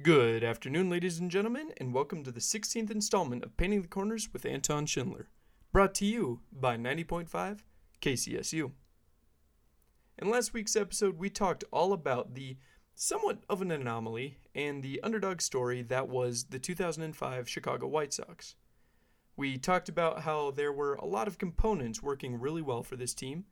Good afternoon, ladies and gentlemen, and welcome to the 16th installment of Painting the Corners with Anton Schindler, brought to you by 90.5 KCSU. In last week's episode, we talked all about the somewhat of an anomaly and the underdog story that was the 2005 Chicago White Sox. We talked about how there were a lot of components working really well for this team,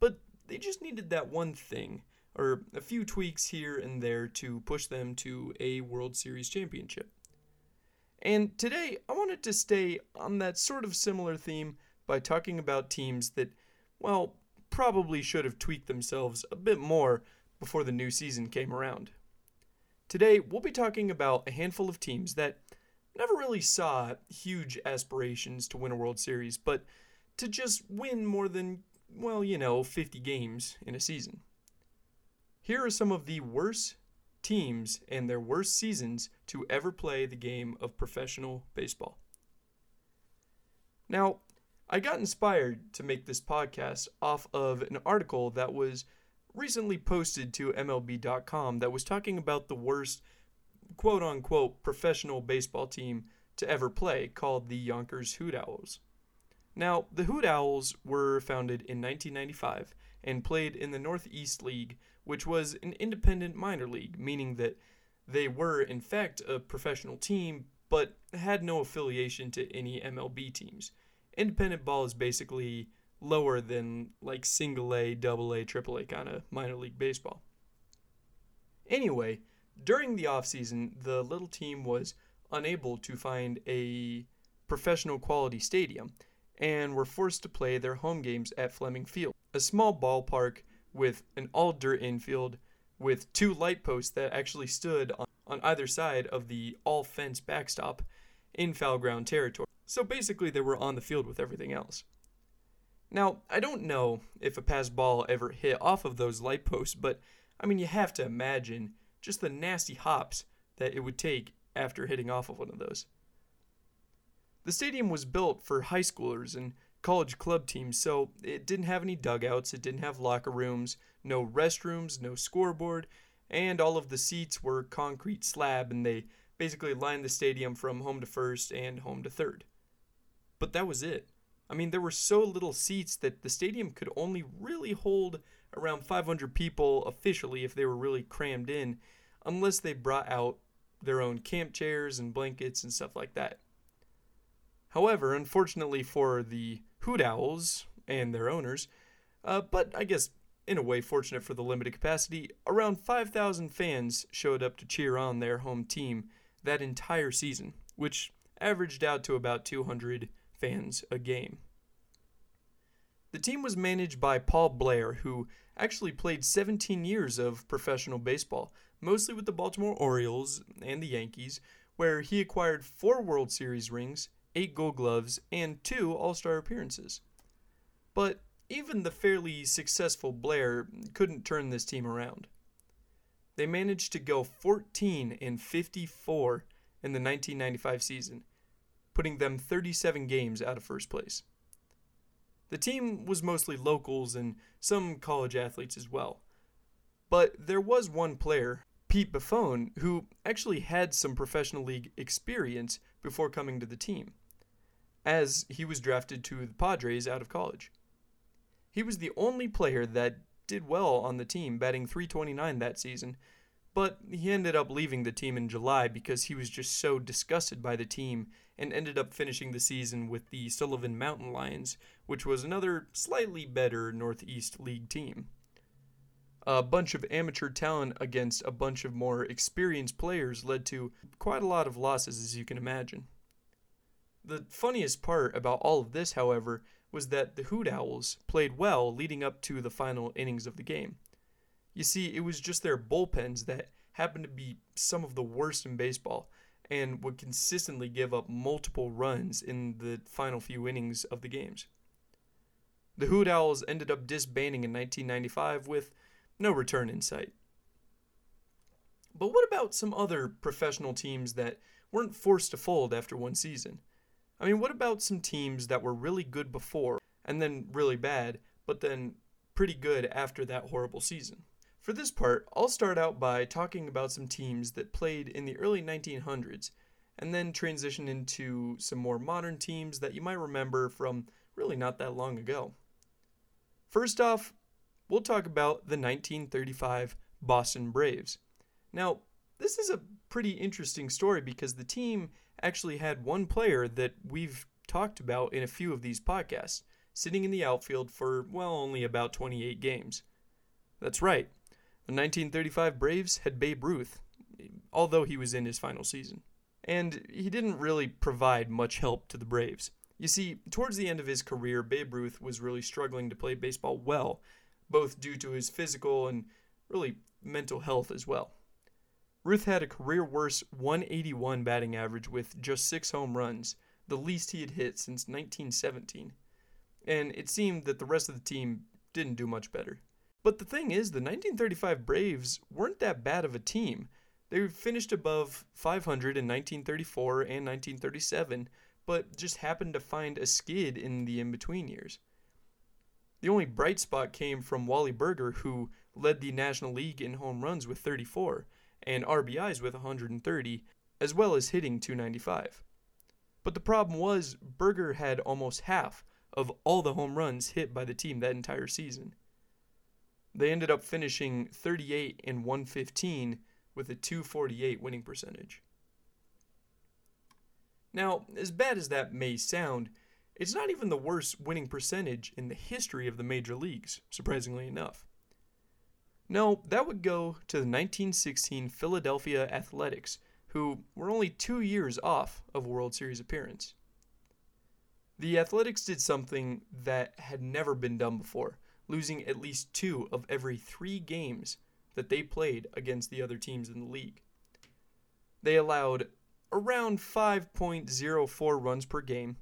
but they just needed that one thing or a few tweaks here and there to push them to a World Series championship. And today, I wanted to stay on that sort of similar theme by talking about teams that, well, probably should have tweaked themselves a bit more before the new season came around. Today, we'll be talking about a handful of teams that never really saw huge aspirations to win a World Series, but to just win more than, well, you know, 50 games in a season. Here are some of the worst teams and their worst seasons to ever play the game of professional baseball. Now, I got inspired to make this podcast off of an article that was recently posted to MLB.com that was talking about the worst quote unquote professional baseball team to ever play called the Yonkers Hoot Owls. Now, the Hoot Owls were founded in 1995 and played in the Northeast League which was an independent minor league, meaning that they were, in fact, a professional team, but had no affiliation to any MLB teams. Independent ball is basically lower than like single A, double A, triple A kind of minor league baseball. Anyway, during the offseason, the little team was unable to find a professional quality stadium and were forced to play their home games at Fleming Field, a small ballpark with an all dirt infield with two light posts that actually stood on, on either side of the all fence backstop in foul ground territory. So basically, they were on the field with everything else. Now, I don't know if a pass ball ever hit off of those light posts, but I mean, you have to imagine just the nasty hops that it would take after hitting off of one of those. The stadium was built for high schoolers and college club teams, so it didn't have any dugouts, it didn't have locker rooms, no restrooms, no scoreboard, and all of the seats were concrete slab and they basically lined the stadium from home to first and home to third. But that was it. I mean, there were so little seats that the stadium could only really hold around 500 people officially if they were really crammed in, unless they brought out their own camp chairs and blankets and stuff like that. However, unfortunately for the hoot owls and their owners, uh, but I guess in a way fortunate for the limited capacity, around 5,000 fans showed up to cheer on their home team that entire season, which averaged out to about 200 fans a game. The team was managed by Paul Blair, who actually played 17 years of professional baseball, mostly with the Baltimore Orioles and the Yankees, where he acquired four World Series rings eight gold gloves, and two All Star appearances. But even the fairly successful Blair couldn't turn this team around. They managed to go 14 and 54 in the 1995 season, putting them 37 games out of first place. The team was mostly locals and some college athletes as well. But there was one player, Pete Buffone, who actually had some professional league experience before coming to the team as he was drafted to the Padres out of college. He was the only player that did well on the team, batting 329 that season, but he ended up leaving the team in July because he was just so disgusted by the team and ended up finishing the season with the Sullivan Mountain Lions, which was another slightly better Northeast League team. A bunch of amateur talent against a bunch of more experienced players led to quite a lot of losses, as you can imagine. The funniest part about all of this, however, was that the Hoot Owls played well leading up to the final innings of the game. You see, it was just their bullpens that happened to be some of the worst in baseball and would consistently give up multiple runs in the final few innings of the games. The Hoot Owls ended up disbanding in 1995 with no return in sight. But what about some other professional teams that weren't forced to fold after one season? I mean, what about some teams that were really good before and then really bad, but then pretty good after that horrible season? For this part, I'll start out by talking about some teams that played in the early 1900s and then transition into some more modern teams that you might remember from really not that long ago. First off, we'll talk about the 1935 Boston Braves. Now, this is a pretty interesting story because the team actually had one player that we've talked about in a few of these podcasts, sitting in the outfield for, well, only about 28 games. That's right, the 1935 Braves had Babe Ruth, although he was in his final season. And he didn't really provide much help to the Braves. You see, towards the end of his career, Babe Ruth was really struggling to play baseball well, both due to his physical and really mental health as well. Ruth had a career worst 181 batting average with just six home runs, the least he had hit since 1917. And it seemed that the rest of the team didn't do much better. But the thing is, the 1935 Braves weren't that bad of a team. They finished above 500 in 1934 and 1937, but just happened to find a skid in the in between years. The only bright spot came from Wally Berger, who led the National League in home runs with 34 and RBIs with 130, as well as hitting 295. But the problem was, Berger had almost half of all the home runs hit by the team that entire season. They ended up finishing 38 and 115 with a 248 winning percentage. Now, as bad as that may sound, it's not even the worst winning percentage in the history of the major leagues, surprisingly enough. No, that would go to the 1916 Philadelphia Athletics, who were only two years off of World Series appearance. The Athletics did something that had never been done before, losing at least two of every three games that they played against the other teams in the league. They allowed around 5.04 runs per game,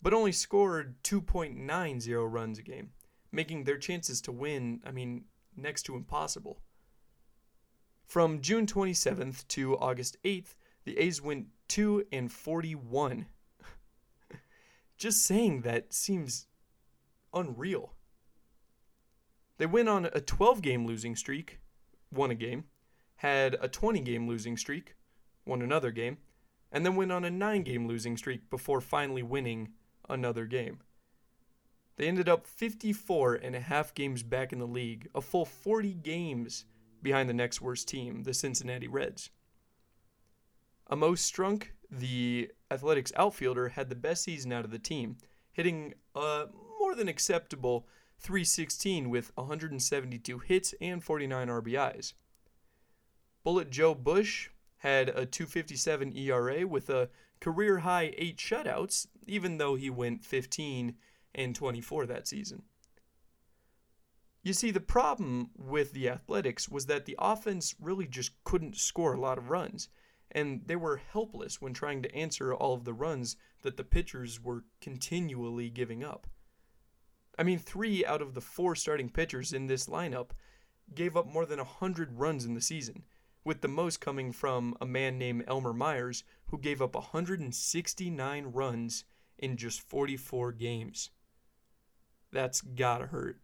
but only scored 2.90 runs a game, making their chances to win, I mean, next to impossible. From June 27th to August 8th, the A's went 2 and 41. Just saying that seems unreal. They went on a 12 game losing streak, won a game, had a 20 game losing streak, won another game, and then went on a 9 game losing streak before finally winning another game. They ended up 54 and a half games back in the league, a full 40 games behind the next worst team, the Cincinnati Reds. Amos Strunk, the Athletics outfielder, had the best season out of the team, hitting a more than acceptable 316 with 172 hits and 49 RBIs. Bullet Joe Bush had a 257 ERA with a career high 8 shutouts, even though he went 15 and 24 that season. You see, the problem with the Athletics was that the offense really just couldn't score a lot of runs, and they were helpless when trying to answer all of the runs that the pitchers were continually giving up. I mean, three out of the four starting pitchers in this lineup gave up more than 100 runs in the season, with the most coming from a man named Elmer Myers, who gave up 169 runs in just 44 games. That's gotta hurt.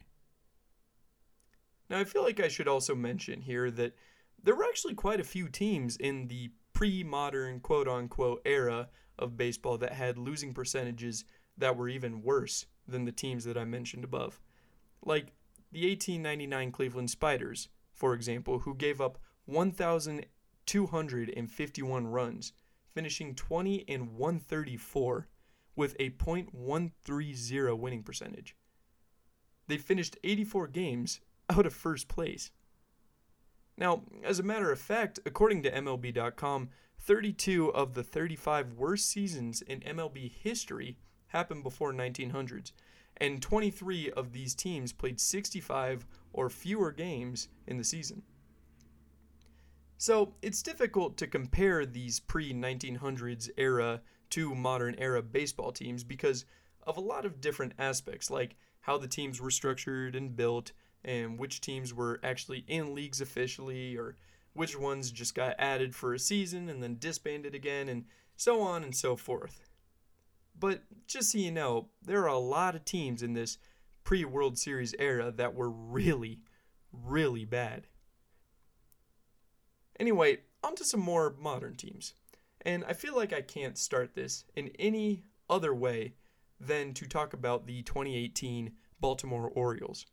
Now, I feel like I should also mention here that there were actually quite a few teams in the pre modern quote unquote era of baseball that had losing percentages that were even worse than the teams that I mentioned above. Like the 1899 Cleveland Spiders, for example, who gave up 1,251 runs, finishing 20 and 134 with a .130 winning percentage. They finished 84 games out of first place. Now, as a matter of fact, according to MLB.com, 32 of the 35 worst seasons in MLB history happened before 1900s, and 23 of these teams played 65 or fewer games in the season. So, it's difficult to compare these pre 1900s era to modern era baseball teams because of a lot of different aspects, like how the teams were structured and built, and which teams were actually in leagues officially, or which ones just got added for a season and then disbanded again, and so on and so forth. But just so you know, there are a lot of teams in this pre World Series era that were really, really bad. Anyway, on to some more modern teams. And I feel like I can't start this in any other way than to talk about the 2018 Baltimore Orioles.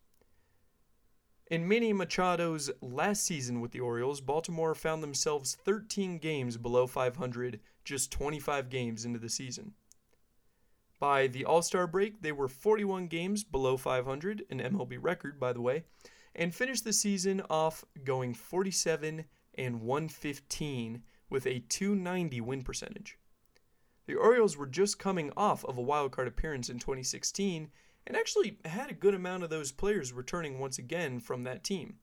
In Manny Machado's last season with the Orioles, Baltimore found themselves 13 games below 500 just 25 games into the season. By the All Star break, they were 41 games below 500, an MLB record, by the way, and finished the season off going 47 and 115 with a 290 win percentage. The Orioles were just coming off of a wildcard appearance in 2016 and actually had a good amount of those players returning once again from that team.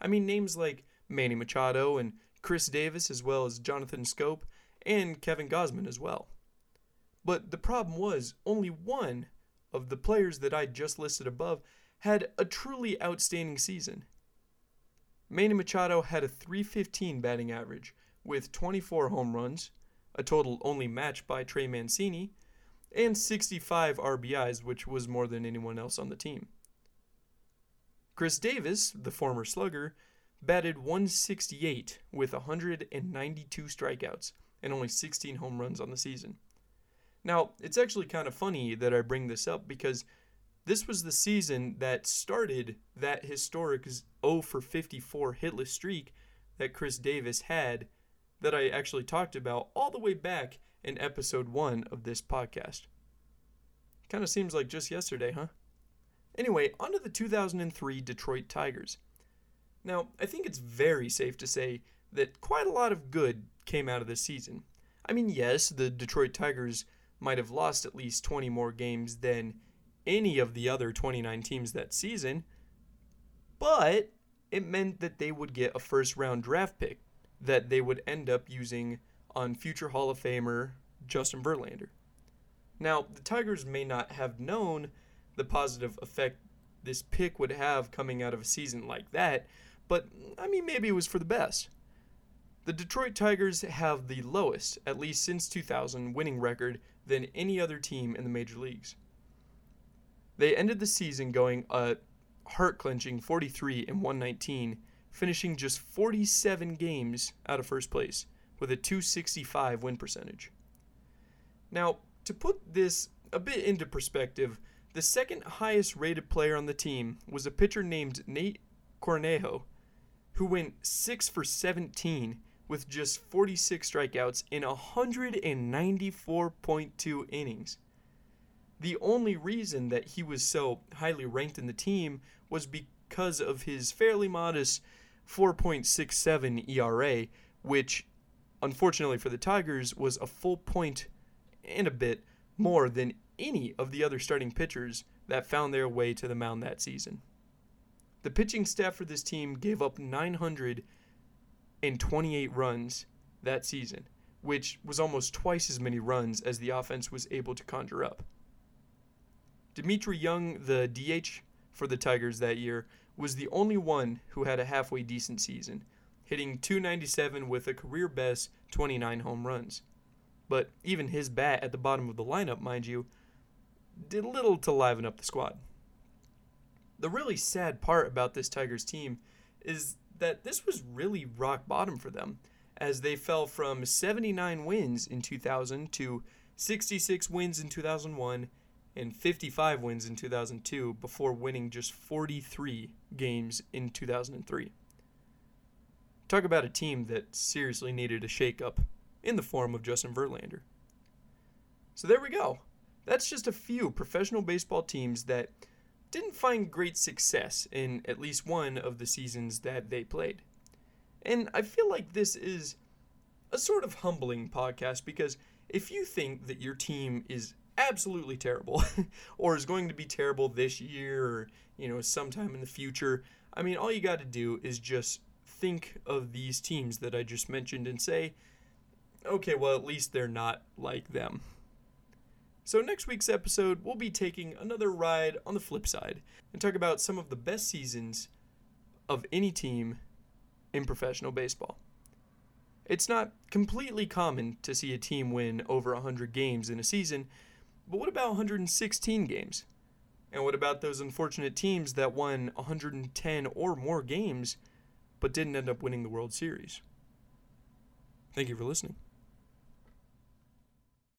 I mean, names like Manny Machado and Chris Davis, as well as Jonathan Schoop and Kevin Gausman as well. But the problem was, only one of the players that I just listed above had a truly outstanding season. Manny Machado had a 315 batting average with 24 home runs, a total only matched by Trey Mancini, and 65 RBIs, which was more than anyone else on the team. Chris Davis, the former slugger, batted 168 with 192 strikeouts and only 16 home runs on the season. Now, it's actually kind of funny that I bring this up because this was the season that started that historic 0 for 54 hitless streak that Chris Davis had that I actually talked about all the way back in episode 1 of this podcast. Kind of seems like just yesterday, huh? Anyway, on to the 2003 Detroit Tigers. Now, I think it's very safe to say that quite a lot of good came out of this season. I mean, yes, the Detroit Tigers might have lost at least 20 more games than any of the other 29 teams that season, but it meant that they would get a first round draft pick that they would end up using on future Hall of Famer Justin Verlander. Now, the Tigers may not have known the positive effect this pick would have coming out of a season like that, but I mean, maybe it was for the best. The Detroit Tigers have the lowest, at least since 2000, winning record than any other team in the major leagues. They ended the season going uh, a heart clenching 43 and 119, finishing just 47 games out of first place with a 265 win percentage. Now, to put this a bit into perspective, the second highest rated player on the team was a pitcher named Nate Cornejo, who went 6 for 17 with just 46 strikeouts in 194.2 innings. The only reason that he was so highly ranked in the team was because of his fairly modest 4.67 ERA, which unfortunately for the Tigers was a full point and a bit more than any of the other starting pitchers that found their way to the mound that season. The pitching staff for this team gave up 900 and 28 runs that season, which was almost twice as many runs as the offense was able to conjure up. Dmitri Young, the DH for the Tigers that year, was the only one who had a halfway decent season, hitting 297 with a career best 29 home runs. But even his bat at the bottom of the lineup, mind you, did little to liven up the squad. The really sad part about this Tigers team is that this was really rock bottom for them, as they fell from 79 wins in 2000 to 66 wins in 2001 and 55 wins in 2002 before winning just 43 games in 2003. Talk about a team that seriously needed a shakeup in the form of Justin Verlander. So there we go. That's just a few professional baseball teams that didn't find great success in at least one of the seasons that they played. And I feel like this is a sort of humbling podcast because if you think that your team is absolutely terrible or is going to be terrible this year or, you know, sometime in the future, I mean, all you got to do is just think of these teams that I just mentioned and say, okay, well, at least they're not like them. So, next week's episode, we'll be taking another ride on the flip side and talk about some of the best seasons of any team in professional baseball. It's not completely common to see a team win over 100 games in a season, but what about 116 games? And what about those unfortunate teams that won 110 or more games but didn't end up winning the World Series? Thank you for listening.